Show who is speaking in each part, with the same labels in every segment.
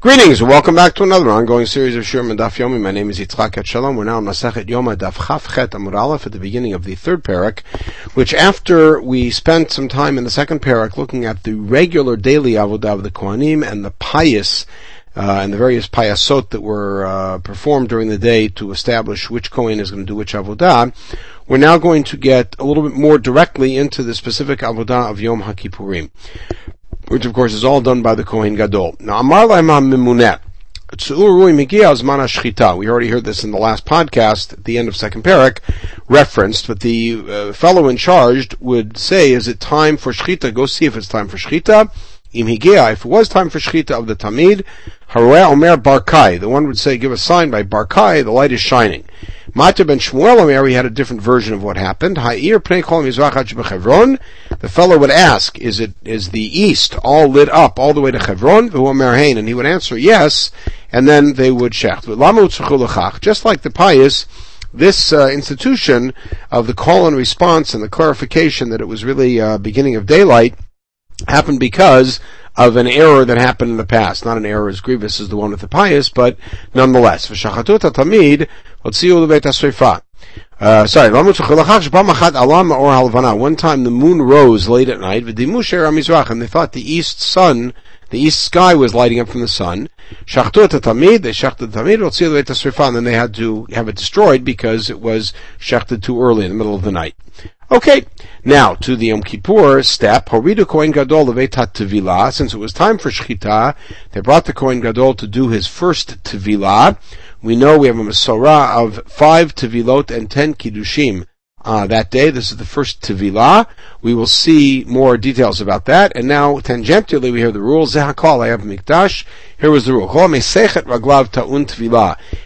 Speaker 1: Greetings welcome back to another ongoing series of Shir Daf Yomi. My name is Yitzchak Shalom. We're now in Masachet Yoma Daf Chaf Chet Amud Aleph at the beginning of the third parak, which after we spent some time in the second parak looking at the regular daily avodah of the Kohanim and the pious uh, and the various payasot that were uh, performed during the day to establish which Kohen is going to do which avodah, we're now going to get a little bit more directly into the specific avodah of Yom HaKippurim which of course is all done by the Kohen Gadol. Now, Amar Mimunet. We already heard this in the last podcast at the end of second parak, referenced, but the uh, fellow in charge would say, is it time for shchita? Go see if it's time for shchita. If it was time for shchita of the tamid, haroeh omer barkai. The one would say, give a sign by barkai, the light is shining. Matya ben Shmuel Omer, he had a different version of what happened. Ha'ir pnei kol mizrach The fellow would ask, is it, is the east all lit up all the way to Chevron? And he would answer yes, and then they would shecht. Just like the pious, this uh, institution of the call and response and the clarification that it was really uh, beginning of daylight happened because of an error that happened in the past. Not an error as grievous as the one with the pious, but nonetheless. tamid, uh, sorry, one time the moon rose late at night, and they thought the east sun, the east sky was lighting up from the sun. And then they had to have it destroyed because it was shechted too early in the middle of the night. Okay, now to the Yom Kippur step. Horidu Kohen Gadol levetat tevilah. Since it was time for shechita, they brought the Kohen Gadol to do his first tevilah. We know we have a Masorah of five tevilot and ten kiddushim uh, that day. This is the first tevilah. We will see more details about that. And now, tangentially, we have the rule. Have mikdash. Here was the rule.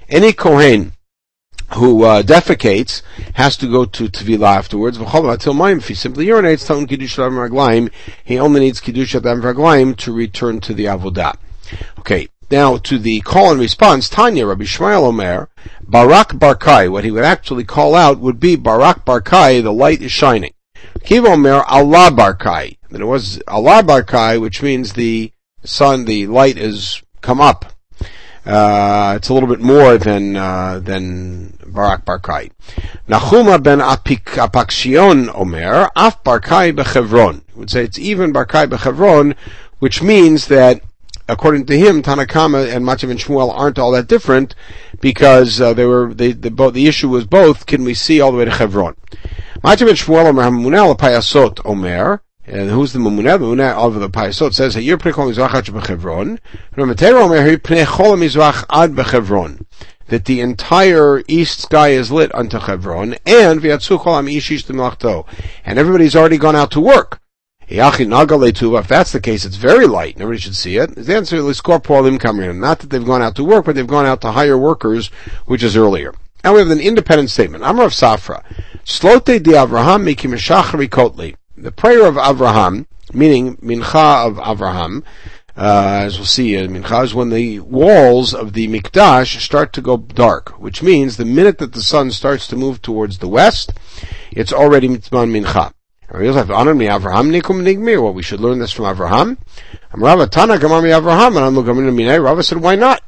Speaker 1: Any kohen who uh, defecates has to go to Tvila afterwards. If he simply urinates, Kiddush Raglaim, he only needs Kiddush Raglaim to return to the Avodah. Okay, now to the call and response, Tanya, Rabbi Shmuel Omer, Barak Barkai, what he would actually call out would be Barak Barkai, the light is shining. Kiva Omer, Allah Barkai. Then it was Allah Barkai, which means the sun, the light is come up. Uh, it's a little bit more than uh, than Barak Barkai. Nachuma ben Apakshion Omer, Af Barkai bechevron. Would say it's even Barkai bechevron, which means that according to him, Tanna Kamma and Matzav and Shmuel aren't all that different because uh, they were they, the, the issue was both. Can we see all the way to Chevron? Matzav and Shmuel Omer Hamunel Payasot Omer. And who's the Mumuneh? The Mumuneh of the Paisot says, "Hayir pnei kol mizrach ad bechevron." Ramatero omer, "Hayir pnei chol mizrach ad bechevron." That the entire east sky is lit unto Chevron, and v'yatzu kol am ishish t'melachto, and everybody's already gone out to work. If that's the case, it's very light. Nobody should see it. The answer is kamrin. Not that they've gone out to work, but they've gone out to hire workers, which is earlier. Now we have an independent statement. Amar Rav Safra. Slote di Avraham mikim kotli the prayer of Avraham, meaning Mincha of Avraham, uh, as we'll see, uh, Mincha is when the walls of the Mikdash start to go dark, which means the minute that the sun starts to move towards the west, it's already Mitzman Mincha. What we should learn this from Avraham. Rava said, why not?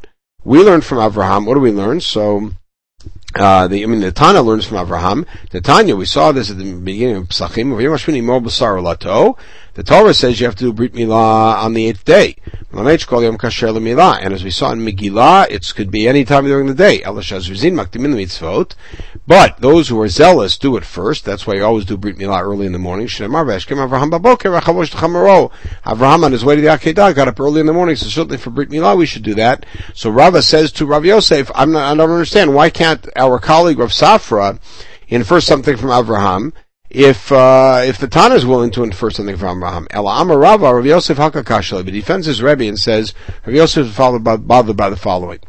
Speaker 1: We learned from Avraham. What do we learn? So, uh, the, I mean, the Tana learns from Avraham. The Tanya, we saw this at the beginning of Psachim. The Torah says you have to do Brit Milah on the eighth day. And as we saw in Megillah, it could be any time during the day. But those who are zealous do it first. That's why you always do Brit Milah early in the morning. Avraham on his way to the Akedah got up early in the morning, so certainly for Brit Milah we should do that. So Rava says to Rav Yosef, not, I don't understand, why can't our colleague Rav Safra infer something from Avraham if uh, if the Tana is willing to infer something from Abraham. El Amar Rava, Rav Yosef Hakakashla, but defends his Rebbe and says, Rav Yosef is bothered by the following.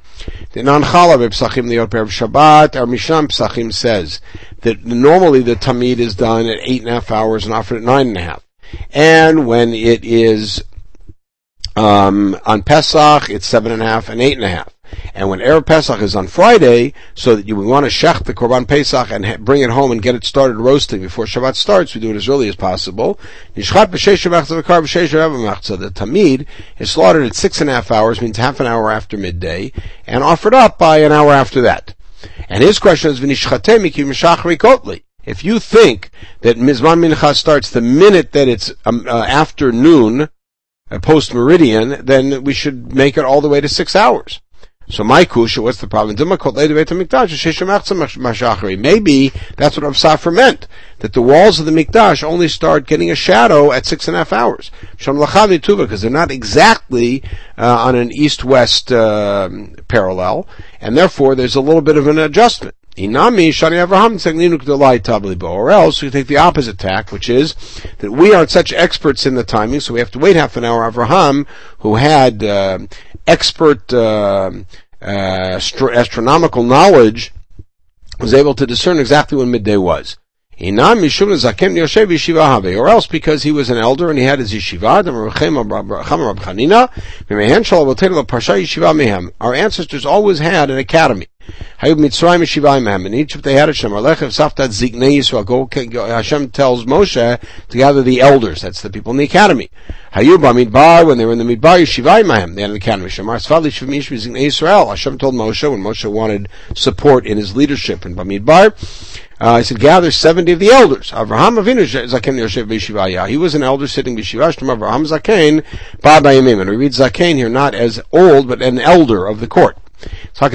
Speaker 1: The Nanchala Psachim the of Shabbat, our Misham Psachim says that normally the Tamid is done at eight and a half hours and offered at nine and a half. And when it is um, on Pesach, it's seven and a half and eight and a half. And when Erev Pesach is on Friday, so that you we want to shech the Korban Pesach and ha- bring it home and get it started roasting before Shabbat starts, we do it as early as possible. The Tamid is slaughtered at six and a half hours, means half an hour after midday, and offered up by an hour after that. And his question is. If you think that Mizman Mincha starts the minute that it's um, uh, afternoon, uh, post meridian, then we should make it all the way to six hours. So my kusha, what's the problem? Maybe that's what Rav Safra meant, that the walls of the mikdash only start getting a shadow at six and a half hours. Because they're not exactly uh, on an east-west uh, parallel, and therefore there's a little bit of an adjustment. Inami Shani Avraham Or else we take the opposite tack, which is that we aren't such experts in the timing, so we have to wait half an hour. Avraham, who had uh, expert uh, uh, astronomical knowledge, was able to discern exactly when midday was. Or else because he was an elder and he had his yeshiva, Our ancestors always had an academy. Hayub Mitzrayim Yeshivayim In Egypt they had a Shem. Alechev Saftat Zignei Yisrael. Go, Hashem tells Moshe to gather the elders. That's the people in the academy. Hayub Bamidbar, when they were in the Midbar Yeshivayim They had an academy. Shemar Sfali Shvimish Zignei Yisrael. Hashem told Moshe when Moshe wanted support in his leadership in Bamidbar. Uh, he said, gather 70 of the elders. Avraham Avinu Zaken Yoshev B'Yeshiva He was an elder sitting B'Yeshiva. Shtem Avraham Zaken Ba Bayimim. And we read Zaken here not as old, but an elder of the court. So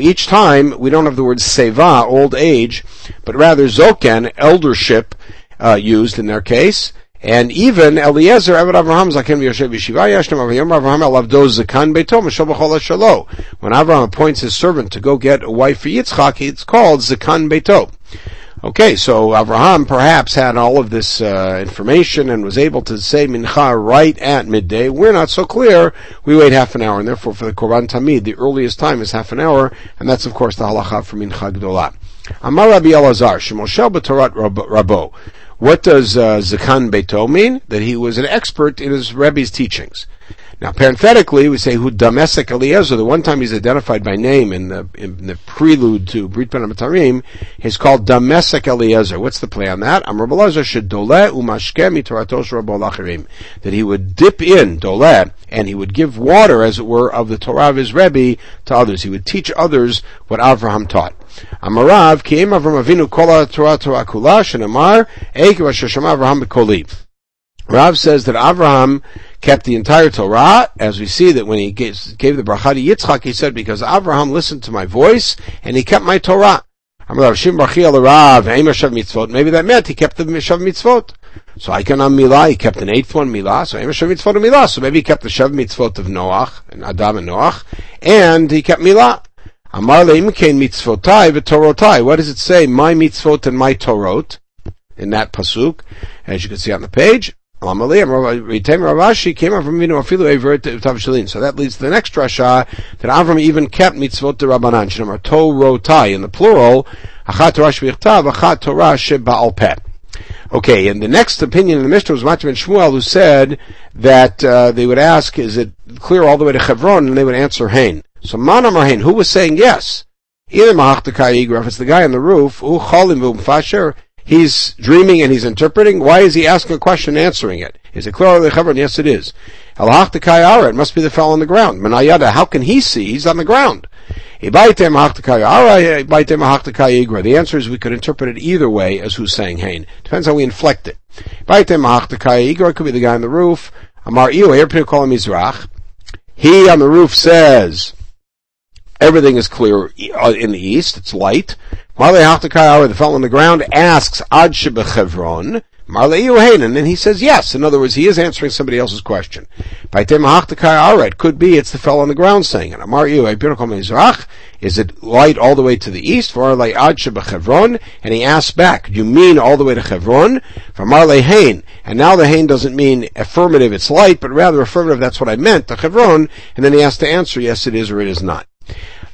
Speaker 1: each time we don't have the word seva, old age, but rather zoken, eldership, uh, used in their case. And even Eliezer, Eved Avraham, Zaken Yoshev Yeshiva Yashtem Avraham Avraham Elavdo Zakan Beito Mishal B'chol Shalo. When Avraham appoints his servant to go get a wife for Yitzchak, it's called Zakan Beito. Okay, so Avraham perhaps had all of this uh, information and was able to say Mincha right at midday. We're not so clear. We wait half an hour, and therefore for the Korban Tamid, the earliest time is half an hour, and that's of course the halacha for Mincha Gdolah. Amar Rabbi Elazar, Shemoshel B'Torat Rabo. What does uh, Zakan Beto mean? That he was an expert in his Rebbe's teachings. Now, parenthetically, we say who Damesek Eliezer, the one time he's identified by name in the, in the prelude to Brit Bein HaBetarim, is called Damesek Eliezer. What's the play on that? Amr should dole umashke mitoratos That he would dip in, dole, and he would give water, as it were, of the Torah of his Rebbe to others. He would teach others what Avraham taught. Amarav, ki Avram Avinu kol Torah Torah kula, shenamar, eik Avraham. Rav says that Avraham kept the entire Torah, as we see that when he gave, gave the bracha to Yitzchak, he said, because Avraham listened to my voice, and he kept my Torah. Maybe that meant he kept the Shav Mitzvot. So I can on Milah, he kept an eighth one Milah, so Shav Mitzvot of Milah, so maybe he kept the Shav Mitzvot of Noach, and Adam and Noach, and he kept Milah. Amar le'imkein mitzvotai v'torotai. What does it say? My mitzvot and my torot. In that pasuk, as you can see on the page. So that leads to the next rasha that Avram even kept mitzvot de Rabbanan, shenamar to rotai in the plural. Okay, and the next opinion in the Mishnah was Matthew Shmuel, who said that uh, they would ask, "Is it clear all the way to Chevron?" And they would answer, "Hain." So Manam Hain, who was saying yes? Either Mahachtakai Igraf, it's the guy on the roof, who Cholim Fasher, he's dreaming and he's interpreting. Why is he asking a question and answering it? Is it clear the heaven? Yes, it is. It must be the fellow on the ground. Manayada, how can he see? He's on the ground. The answer is we could interpret it either way as who's saying Hain. Depends how we inflect it. It could be the guy on the roof. He on the roof says, everything is clear uh, in the east, it's light. Marle Haftakai the fellow on the ground asks Ad Shebechevron, and then he says yes. In other words, he is answering somebody else's question. By Temahahtikayara, it could be it's the fellow on the ground saying it. Amar Mizrach, is it light all the way to the east? And he asks back, do you mean all the way to Chevron? And now the hain doesn't mean affirmative, it's light, but rather affirmative, that's what I meant, the Chevron. And then he has to answer, yes it is or it is not.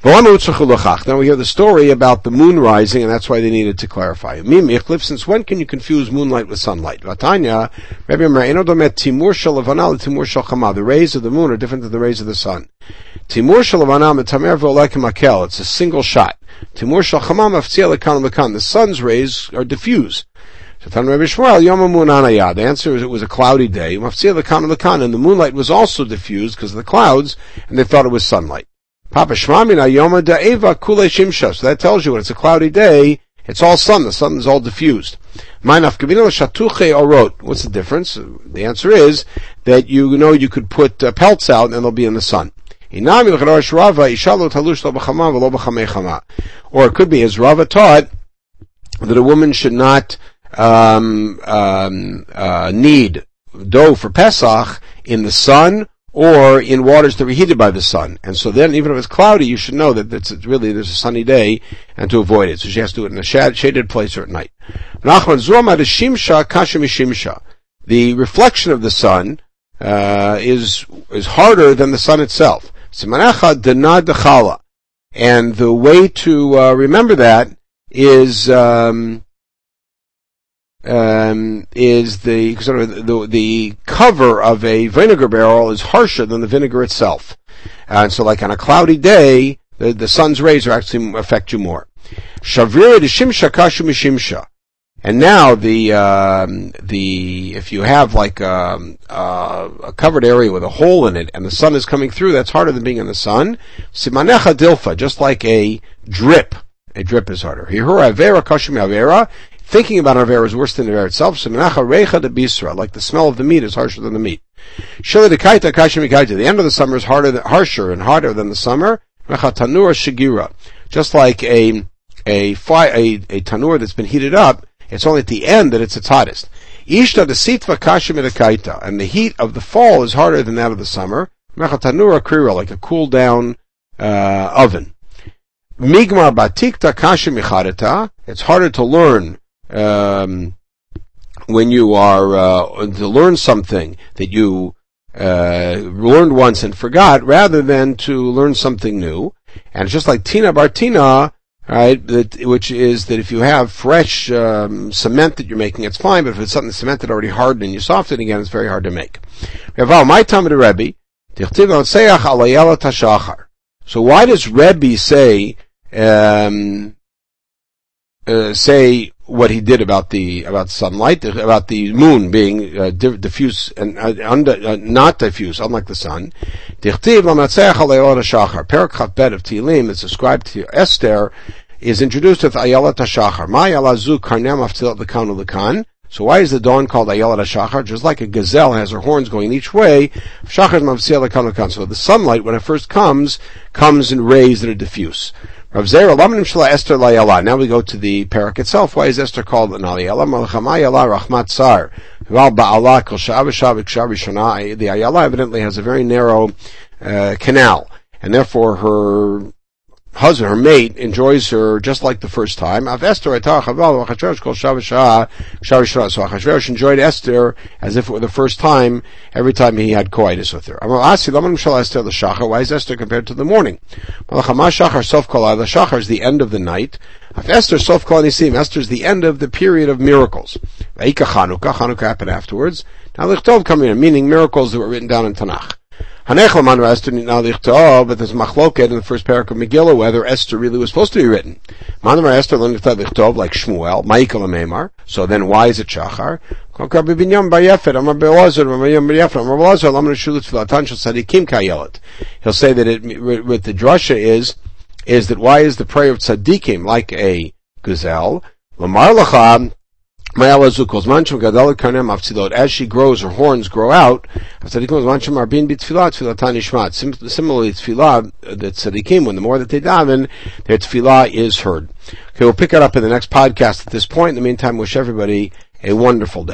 Speaker 1: Now we hear the story about the moon rising, and that's why they needed to clarify. Since when can you confuse moonlight with sunlight? The rays of the moon are different than the rays of the sun. It's a single shot. The sun's rays are diffuse. The answer is it was a cloudy day. And the moonlight was also diffused because of the clouds, and they thought it was sunlight. Papa Shmamina Yoma Da'eva Kule Shimsha. So that tells you when it's a cloudy day, it's all sun. The sun is all diffused. What's the difference? The answer is that you know you could put uh, pelts out and they'll be in the sun. Or it could be, as Rava taught, that a woman should not um, um, uh, need dough for Pesach in the sun or in waters that were heated by the sun. And so then, even if it's cloudy, you should know that it's really there's a sunny day and to avoid it. So she has to do it in a shaded place or at night. The reflection of the sun uh, is is harder than the sun itself. And the way to uh, remember that is um, um, is the sort of the, the cover of a vinegar barrel is harsher than the vinegar itself. And so, like on a cloudy day, the, the sun's rays are actually affect you more. Shavira de shimsha kashu mishimsha. And now the um, the if you have like um, uh, a covered area with a hole in it and the sun is coming through, that's harder than being in the sun. Simanecha dilfa, just like a drip. A drip is harder. Hihura avera kashmi avera. Thinking about an avera is worse than the avera itself. Like the smell of the meat is harsher than the meat. The end of the summer is harder, than, harsher and harder than the summer. Just like a a, fi- a a tanur that's been heated up it's only at the end that it's its hottest. Ishta the sitva kashim and the heat of the fall is harder than that of the summer. Mechatanura krira, like a cool down uh, oven. Migmar batikta kashim It's harder to learn um, when you are uh, to learn something that you uh, learned once and forgot, rather than to learn something new. And just like Tina Bartina, right? That, which is that if you have fresh um, cement that you're making, it's fine. But if it's something cemented already hardened and you soften it again, it's very hard to make. So why does Rebbe say um, uh, say what he did about the about sunlight, about the moon being uh, diffuse and uh, under, uh, not diffuse, unlike the sun. Parak Bet of Tehillim is ascribed to Esther is introduced with Zu Karnem Aftilat. So why is the dawn called Ayelet HaShachar? Just like a gazelle has her horns going each way, Shachar. So the sunlight, when it first comes, comes in rays that are diffuse. Esther. Now we go to the parak itself. Why is Esther called an Ayala? Malchamayala Rachmat Sar. The Ayala evidently has a very narrow uh, canal, and therefore her husband, her mate, enjoys her just like the first time. So Achashverosh enjoyed Esther as if it were the first time every time he had coitus with her. Why is Esther compared to the morning? The Shachar is the end of the night. Esther is the end of the period of miracles. Chanukah, happened afterwards. Now Lichtov coming in, meaning miracles that were written down in Tanakh. Hanechel Esther now lichtov, oh, but there's machloket in the first parak of Megillah whether Esther really was supposed to be written. Manamar Esther lichtov like Shmuel, Michael Amemar. So then why is it Shachar? He'll say that it, with the drasha is, is that why is the prayer of tzaddikim like a gazelle? As she grows, her horns grow out. Similarly, tefillah, uh, the tzaddikim, when the more that they daven, their tefillah is heard. Okay, we'll pick it up in the next podcast at this point. In the meantime, wish everybody a wonderful day.